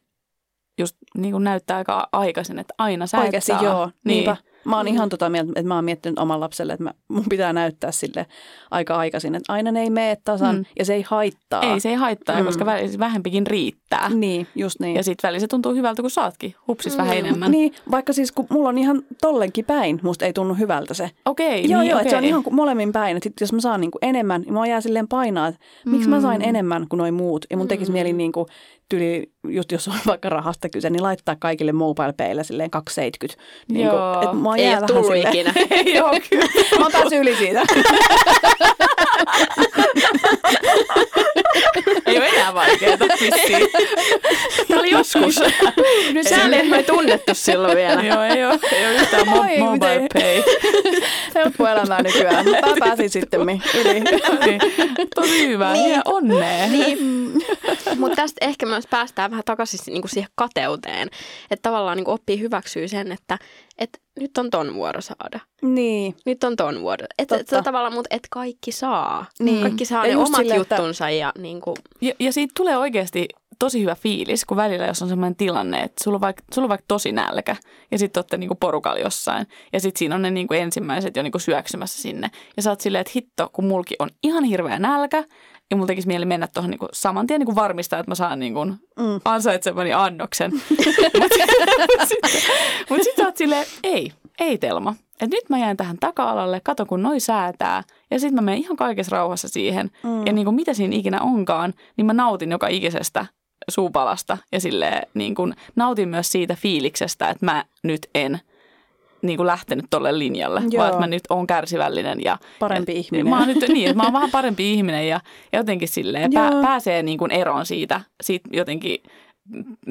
just niin kuin näyttää aika aikaisin, että aina sä Oikeasti et saa. joo, niin. Mä oon mm. ihan tota mieltä, että mä oon miettinyt oman lapselle, että mä, mun pitää näyttää sille aika aikaisin, että aina ne ei mene tasan mm. ja se ei haittaa. Ei, se ei haittaa, mm. koska vähempikin riittää. Niin, just niin. Ja sitten välissä tuntuu hyvältä, kun saatkin. Hupsis mm. vähän enemmän. Niin, vaikka siis kun mulla on ihan tollenkin päin, musta ei tunnu hyvältä se. Okei, Joo, niin, joo, että se on ihan molemmin päin. Että jos mä saan niinku enemmän, niin mä jää silleen painaa, että mm. miksi mä sain enemmän kuin noin muut. Ja mun tekisi mm. mieli niinku, tyli, just jos on vaikka rahasta kyse, niin laittaa kaikille mobile payille silleen 270. Niin Joo. Kuin, että mua ei ole tullut ikinä. Joo, kyllä. Mä oon päässyt yli siitä. ei ole enää vaikeaa vissiin. Tämä oli joskus. Nyt sä ei ole tunnettu silloin vielä. Joo, ei ole, ei ole yhtään mo- mobile miten? pay. Helppo elämää nykyään, mutta mä pääsin sitten yli. niin. Tosi hyvä. Niin. Ja onnea. Niin. Mutta tästä ehkä myös päästään vähän takaisin niinku siihen kateuteen. Että tavallaan niinku oppii hyväksyä sen, että et nyt on ton vuoro saada. Niin. Nyt on ton vuoro. Että et, tavallaan, mutta et kaikki saa. Niin. Kaikki saa ja ne omat sille, juttunsa. Että... Ja, niinku... ja, ja siitä tulee oikeasti tosi hyvä fiilis, kun välillä jos on sellainen tilanne, että sulla on vaikka, sulla on vaikka tosi nälkä ja sitten olette niinku porukalla jossain ja sitten siinä on ne niinku ensimmäiset jo niinku syöksymässä sinne ja sä oot silleen, että hitto, kun mulki on ihan hirveä nälkä ja mulla tekisi mieli mennä tuohon niinku saman tien niinku varmistaa, että mä saan niinku mm. ansaitsemani annoksen. Mutta sitten mut sit sä oot silleen, ei, ei Telma. Et nyt mä jään tähän taka-alalle, kato kun noi säätää. Ja sitten mä menen ihan kaikessa rauhassa siihen. Mm. Ja niinku mitä siinä ikinä onkaan, niin mä nautin joka ikisestä suupalasta. Ja silleen niin kun nautin myös siitä fiiliksestä, että mä nyt en – niin kuin lähtenyt tolle linjalle, Joo. vaan että mä nyt oon kärsivällinen. Ja, parempi ja, ihminen. Mä oon nyt niin, että mä oon vähän parempi ihminen ja, ja jotenkin silleen pää, pääsee niin kuin eroon siitä, siitä jotenkin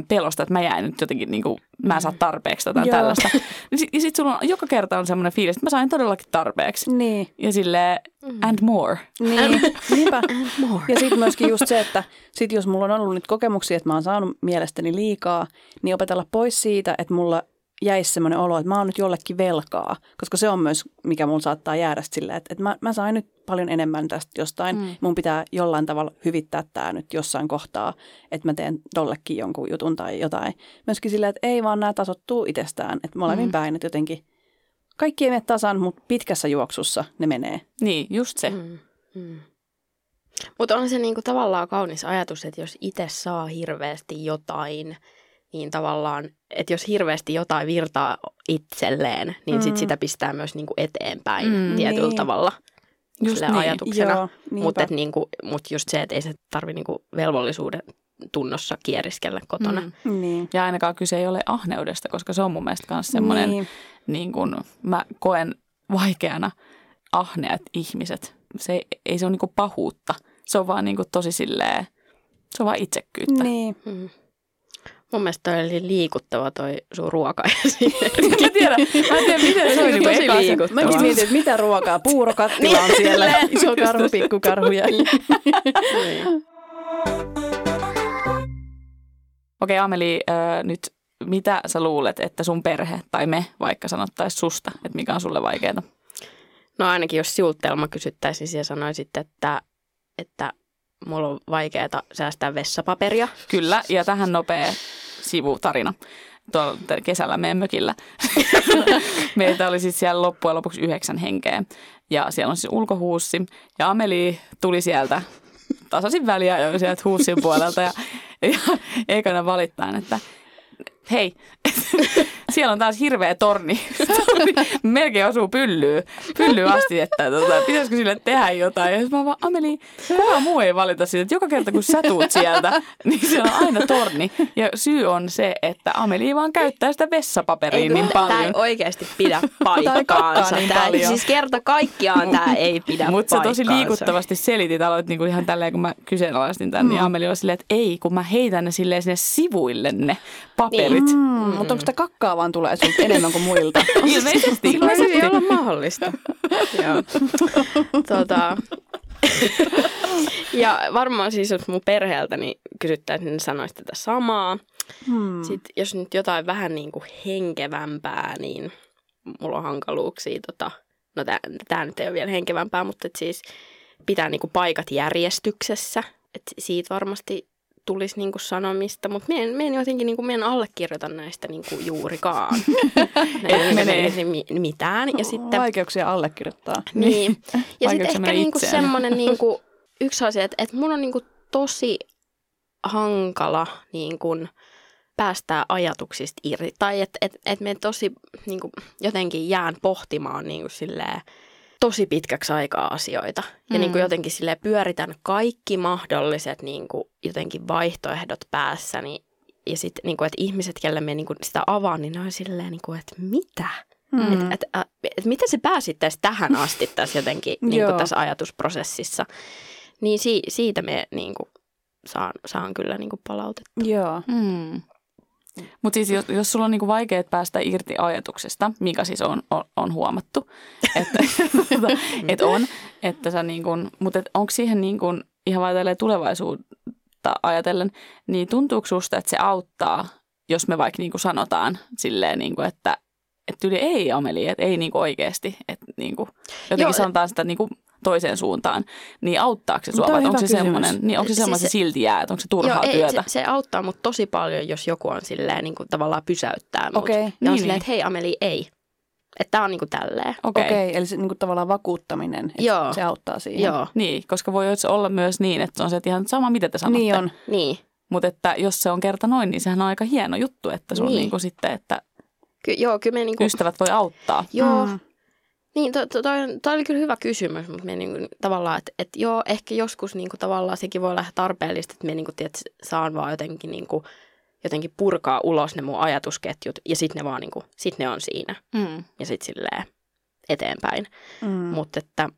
pelosta, että mä jäin nyt jotenkin, niin kuin, mä en saa tarpeeksi tätä tällaista. Ja sitten sit sulla on, joka kerta on semmoinen fiilis, että mä sain todellakin tarpeeksi. Niin. Ja silleen, and more. Niin, niinpä. And more. Ja sitten myöskin just se, että sit jos mulla on ollut nyt kokemuksia, että mä oon saanut mielestäni liikaa, niin opetella pois siitä, että mulla jäisi semmoinen olo, että mä oon nyt jollekin velkaa, koska se on myös, mikä mun saattaa jäädä silleen, että, että mä, mä sain nyt paljon enemmän tästä jostain. Mm. Mun pitää jollain tavalla hyvittää tämä nyt jossain kohtaa, että mä teen tollekin jonkun jutun tai jotain. Myöskin silleen, että ei vaan nämä tasottuu itsestään, että molemmin mm. päin, että jotenkin kaikki ei mene tasan, mutta pitkässä juoksussa ne menee. Niin, just se. Mm. Mm. Mutta on se niinku tavallaan kaunis ajatus, että jos itse saa hirveästi jotain – niin tavallaan, että jos hirveästi jotain virtaa itselleen, niin mm. sit sitä pistää myös niinku eteenpäin mm, tietyllä niin. tavalla just niin. ajatuksena. Mutta niinku, mut just se, että ei se tarvi niinku velvollisuuden tunnossa kieriskellä kotona. Mm. Niin. Ja ainakaan kyse ei ole ahneudesta, koska se on mun mielestä myös semmoinen, niin. niin kun mä koen vaikeana ahneat ihmiset. Se, ei se ole niinku pahuutta, se on vaan niinku tosi silleen, se on vaan itsekkyyttä. Niin. Mm. Mun mielestä toi oli liikuttava toi sun ruoka. mä tiedän, mä en tiedä miten se oli tosi liikuttava. Mäkin mietin, että mitä ruokaa. Puurokattila on siellä. Iso karhu, pikkukarhu ja... Okei, Ameli, äh, nyt mitä sä luulet, että sun perhe tai me vaikka sanottaisiin susta, että mikä on sulle vaikeaa? No ainakin jos siultelma kysyttäisiin, niin sanoisit, että, että mulla on vaikeaa säästää vessapaperia. Kyllä, ja tähän nopea sivutarina tuolla kesällä meidän mökillä. Meitä oli siis siellä loppujen lopuksi yhdeksän henkeä. Ja siellä on siis ulkohuussi. Ja Ameli tuli sieltä tasaisin väliä jo sieltä huussin puolelta. Ja, ja ekana valittain, että hei, siellä on taas hirveä torni. torni. Melkein osuu pyllyyn, pyllyyn asti, että tota, pitäisikö sille tehdä jotain. Ja mä vaan, Ameli, kukaan muu ei valita siitä, että joka kerta kun sä tuut sieltä, niin siellä on aina torni. Ja syy on se, että Ameli vaan käyttää sitä vessapaperia ei, niin paljon. Tämä ei oikeasti pidä paikkaansa. niin tämä, siis kerta kaikkiaan tämä ei pidä Mutta sä tosi liikuttavasti selitit, aloit niinku ihan tälleen, kun mä kyseenalaistin tämän, niin mm. niin Ameli oli silleen, että ei, kun mä heitän ne silleen sinne sivuille ne paperit. Niin. Mm, mutta onko sitä kakkaa vaan tulee sulta enemmän kuin muilta? Ilmeisesti. Se voi hyvin olla mahdollista. Joo. tota. ja varmaan siis, jos mun perheeltä niin kysyttäisiin, niin ne sanoisi tätä samaa. Hmm. Sitten jos nyt jotain vähän niin kuin henkevämpää, niin mulla on hankaluuksia. Tota, no tämä nyt ei ole vielä henkevämpää, mutta et siis pitää niin kuin paikat järjestyksessä. Et siitä varmasti tulisi niinku sanomista, mutta me en, me en jotenkin niinku, me en allekirjoita näistä niinku juurikaan. Et menee. mitään. Ja sitten, Vaikeuksia allekirjoittaa. Niin. Ja sitten ehkä niinku semmoinen niinku, yksi asia, että, että mun on niinku tosi hankala niinku, päästää ajatuksista irti. Tai että et, et me tosi niinku, jotenkin jään pohtimaan niinku, silleen, tosi pitkäksi aikaa asioita. Ja mm. niin kuin jotenkin sille pyöritän kaikki mahdolliset niin kuin jotenkin vaihtoehdot päässäni. Ja sitten, niin kuin, että ihmiset, kelle me niin kuin sitä avaan, niin ne on silleen, niin kuin, että mitä? Mm. Että et, et, et, miten se pääsit tässä tähän asti tässä jotenkin niin kuin tässä ajatusprosessissa. Niin si, siitä me niin kuin, saan, saan kyllä niin kuin palautetta. Joo. Mm. Mutta siis jos, jos sulla on niinku vaikea päästä irti ajatuksesta, mikä siis on, on, on huomattu, että et on, että sä niinku, mutta et onko siihen niinku, ihan vaan tulevaisuutta ajatellen, niin tuntuuko susta, että se auttaa, jos me vaikka niinku sanotaan silleen, niinku, että että yli ei Ameli, että ei niinku oikeasti, että niinku, jotenkin Joo, sanotaan sitä niinku toiseen suuntaan, niin auttaako se sua vai onko se semmoinen, niin onko se semmoinen siis se, silti jää, että onko se turhaa joo, työtä? Ei, se, se, auttaa mut tosi paljon, jos joku on silleen niin kuin tavallaan pysäyttää mut. Okay. Ja niin, on silleen, niin. että hei Ameli, ei. Että tämä on niinku tälleen. Okei, okay. okay, eli se niinku tavallaan vakuuttaminen, että Joo. se auttaa siihen. Joo. Niin, koska voi olla myös niin, että on se että ihan sama, mitä te sanotte. Niin on. Niin. Mutta että jos se on kerta noin, niin sehän on aika hieno juttu, että sun niin. niinku sitten, että Ky- joo, kyllä me niinku... ystävät voi auttaa. Joo, mm. Niin, toi, to, toi, toi oli kyllä hyvä kysymys, mutta me niin tavallaan, että et joo, ehkä joskus niin kuin, tavallaan sekin voi olla tarpeellista, että me niin kuin, tiedät, saan vaan jotenkin, niin kuin, jotenkin purkaa ulos ne mun ajatusketjut ja sitten ne vaan niin kuin, sit ne on siinä. Mm. Ja sitten silleen eteenpäin. Mm. Mutta että,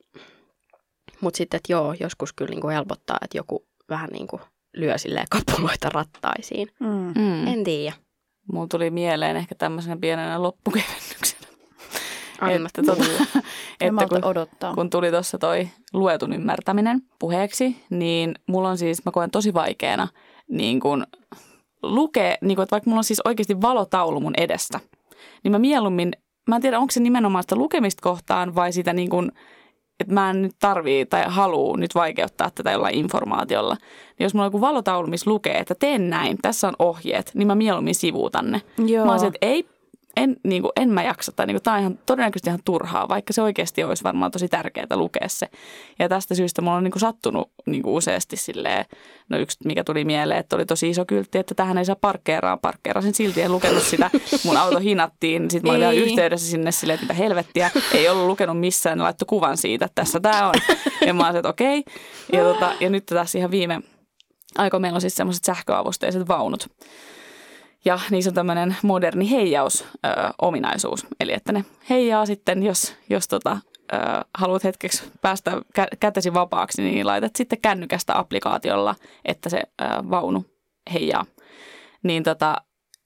mut sitten, että joo, joskus kyllä niin kuin helpottaa, että joku vähän niin kuin lyö silleen kapuloita rattaisiin. Mm. Mm. En tiedä. Mulla tuli mieleen ehkä tämmöisenä pienenä loppukevennyksenä Anna että, tuota, että kun, odottaa. kun tuli tuossa toi luetun ymmärtäminen puheeksi, niin mulla on siis, mä koen tosi vaikeana niin kun lukea, niin kun, että vaikka mulla on siis oikeasti valotaulu mun edestä, niin mä mieluummin, mä en tiedä onko se nimenomaan sitä lukemista kohtaan vai sitä niin kun, että mä en nyt tarvii tai haluu nyt vaikeuttaa tätä jollain informaatiolla. Niin jos mulla on joku valotaulu, missä lukee, että teen näin, tässä on ohjeet, niin mä mieluummin sivuutan ne. Joo. Mä oon se, että ei en, niin kuin, en mä jaksa, tai niin kuin, tämä on ihan, todennäköisesti ihan turhaa, vaikka se oikeasti olisi varmaan tosi tärkeää lukea se. Ja tästä syystä mulla on niin kuin, sattunut niin kuin, useasti silleen, no yksi mikä tuli mieleen, että oli tosi iso kyltti, että tähän ei saa parkkeeraa, parkkeerasin silti, en lukenut sitä, mun auto hinattiin, sitten mä olin yhteydessä sinne silleen, että mitä helvettiä, ei ollut lukenut missään, ne laittoi kuvan siitä, että tässä tämä on. Ja mä olin, että okei, okay. ja, tota, ja nyt tässä ihan viime aikoina meillä on siis semmoiset sähköavusteiset vaunut, ja niissä on tämmöinen moderni heijaus-ominaisuus. Eli että ne heijaa sitten, jos, jos tota, ö, haluat hetkeksi päästä kä- kätesi vapaaksi, niin laitat sitten kännykästä applikaatiolla, että se ö, vaunu heijaa. Niin tota,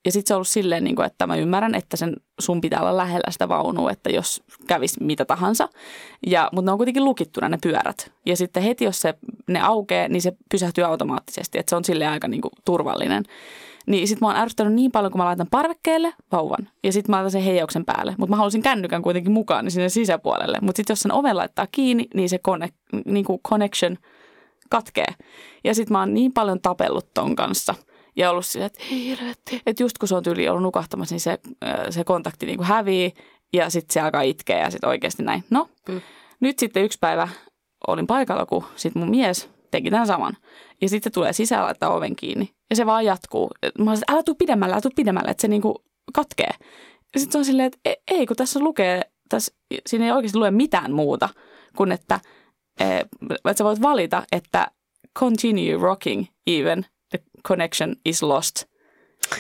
ja sitten se on ollut silleen, niin kuin, että mä ymmärrän, että sen, sun pitää olla lähellä sitä vaunua, että jos kävisi mitä tahansa. Ja, mutta ne on kuitenkin lukittuna ne pyörät. Ja sitten heti, jos se, ne aukeaa, niin se pysähtyy automaattisesti. Että se on sille aika niin kuin, turvallinen. Niin sit mä oon ärsyttänyt niin paljon, kun mä laitan parvekkeelle vauvan ja sitten mä laitan sen heijauksen päälle. Mutta mä halusin kännykän kuitenkin mukaan niin sinne sisäpuolelle. Mutta sitten jos sen oven laittaa kiinni, niin se connect, niin kuin connection katkee. Ja sitten mä oon niin paljon tapellut ton kanssa – ja ollut sillä, että että just kun se on tyyli ollut nukahtamassa, niin se, se kontakti niin kuin hävii ja sitten se alkaa itkeä ja sitten oikeasti näin. No, mm. nyt sitten yksi päivä olin paikalla, kun sitten mun mies teki tämän saman. Ja sitten tulee sisällä laittaa oven kiinni. Ja se vaan jatkuu. Mä olisin, älä tuu pidemmälle, älä tuu pidemmälle, että se niinku katkee. Ja sitten se on silleen, että e, ei, kun tässä lukee, tässä, siinä ei oikeasti lue mitään muuta kuin että, e, että sä voit valita, että continue rocking even the connection is lost.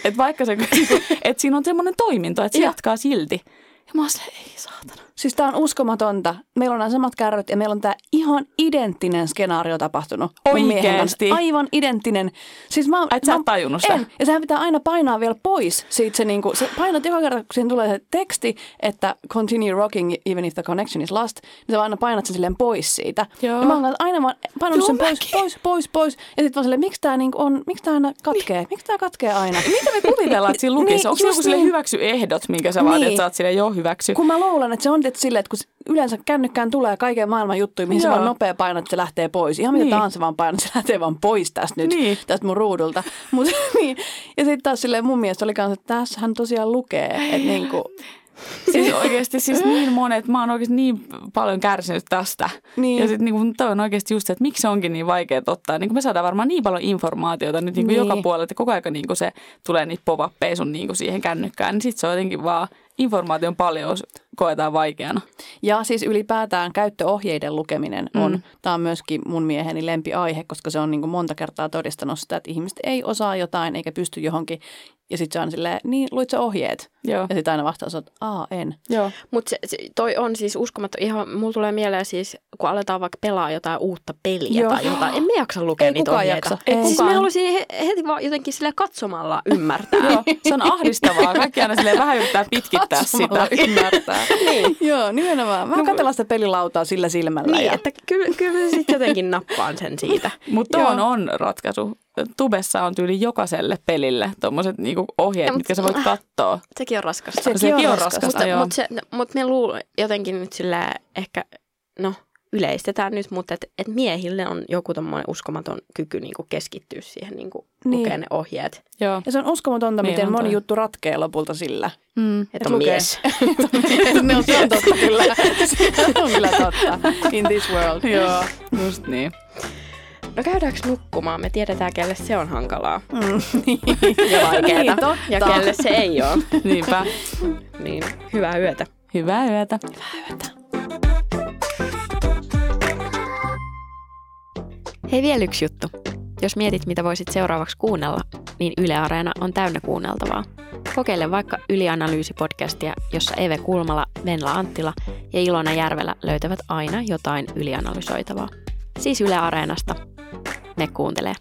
Että vaikka se, että siinä on semmoinen toiminto, että se jatkaa silti. Ja mä oon silleen, ei saatana. Siis tää on uskomatonta. Meillä on nämä samat kärryt ja meillä on tämä ihan identtinen skenaario tapahtunut. Oikeesti? Aivan identtinen. Siis mä, Et sä mä, tajunnut sitä? En. Ja sehän pitää aina painaa vielä pois siitä se niinku, se painat joka kerta, kun siihen tulee se teksti, että continue rocking even if the connection is lost, niin sä aina painat sen silleen pois siitä. Joo. Ja mä oon aina vaan painanut sen pois, pois, pois, pois. Ja sitten vaan silleen, miksi tää niinku on, miksi tää aina katkee? Miksi tää katkee aina? Mitä me kuvitellaan, että siinä lukisi? Niin, Onko se joku sille niin. hyväksy ehdot, minkä sä Niin. että sä oot sille jo hyväksy? Kun mä luulen, että se on tietysti silleen, että kun yleensä kännykkään tulee kaiken maailman juttuja, mihin Joo. se vaan nopea painat, että se lähtee pois. Ihan mitä Niin. tahansa vaan painat, se lähtee vaan pois tästä nyt, Niin. tästä mun ruudulta. Mut, niin. Ja sitten taas silleen mun mielestä oli kanssa, että tässähän tosiaan lukee, että niinku, Siis oikeasti siis niin monet, mä oon oikeasti niin paljon kärsinyt tästä. Niin. Ja sitten niin toi on oikeasti just se, että miksi se onkin niin vaikea ottaa. Niin me saadaan varmaan niin paljon informaatiota nyt niin Niin. joka puolella, että koko ajan niin se tulee niitä pop sun niin siihen kännykkään. Niin sitten se on jotenkin vaan informaation paljon koetaan vaikeana. Ja siis ylipäätään käyttöohjeiden lukeminen on, Mm. tämä on myöskin mun mieheni lempiaihe, koska se on niin kuin monta kertaa todistanut sitä, että ihmiset ei osaa jotain eikä pysty johonkin. Ja sitten se on silleen, niin luit sä ohjeet? Joo. Ja sitten aina vastaus on, että aa en. Joo. Mutta se, se, toi on siis uskomaton. Ihan, mulla tulee mieleen siis, kun aletaan vaikka pelaa jotain uutta peliä Joo. tai jotain. En me jaksa lukea Ei niitä ohjeita. jaksa. Ei siis haluaisin he, heti vaan jotenkin sille katsomalla ymmärtää. Joo, se on ahdistavaa. Kaikki aina silleen vähän yrittää pitkittää Katsomalla sitä. ymmärtää. niin. Joo, nimenomaan. Vähän no, katsellaan sitä pelilautaa sillä silmällä. Niin, ja... että kyllä, kyllä mä sitten jotenkin nappaan sen siitä. Mutta on, on ratkaisu. Tubessa on tyyli jokaiselle pelille tuommoiset niinku ohjeet, Ja, mitkä sä voit katsoa. Sekin on raskasta. Sekin Sekin on raskasta, raskasta, joo. Mutta mut me luulen jotenkin nyt sillä ehkä, no yleistetään nyt, mutta että et miehille on joku tommoinen uskomaton kyky niinku keskittyä siihen niinku Niin. lukea ne ohjeet. Joo. Ja se on uskomatonta, Niin miten on moni toi. juttu ratkee lopulta sillä. Mm. Että Et on lukee. mies. ne on, se on totta kyllä. Se on kyllä totta. In this world. Joo, just niin. No käydäänkö nukkumaan? Me tiedetään, kelle se on hankalaa Mm, niin. ja vaikeaa. Niin, totta. ja kelle se ei ole. Niinpä. Niin, hyvää yötä. Hyvää yötä. Hei vielä yksi juttu. Jos mietit, mitä voisit seuraavaksi kuunnella, niin Yle Areena on täynnä kuunneltavaa. Kokeile vaikka Ylianalyysi-podcastia, jossa Eve Kulmala, Venla Anttila ja Ilona Järvelä löytävät aina jotain ylianalysoitavaa. Siis Yle Areenasta. Ne kuuntelee.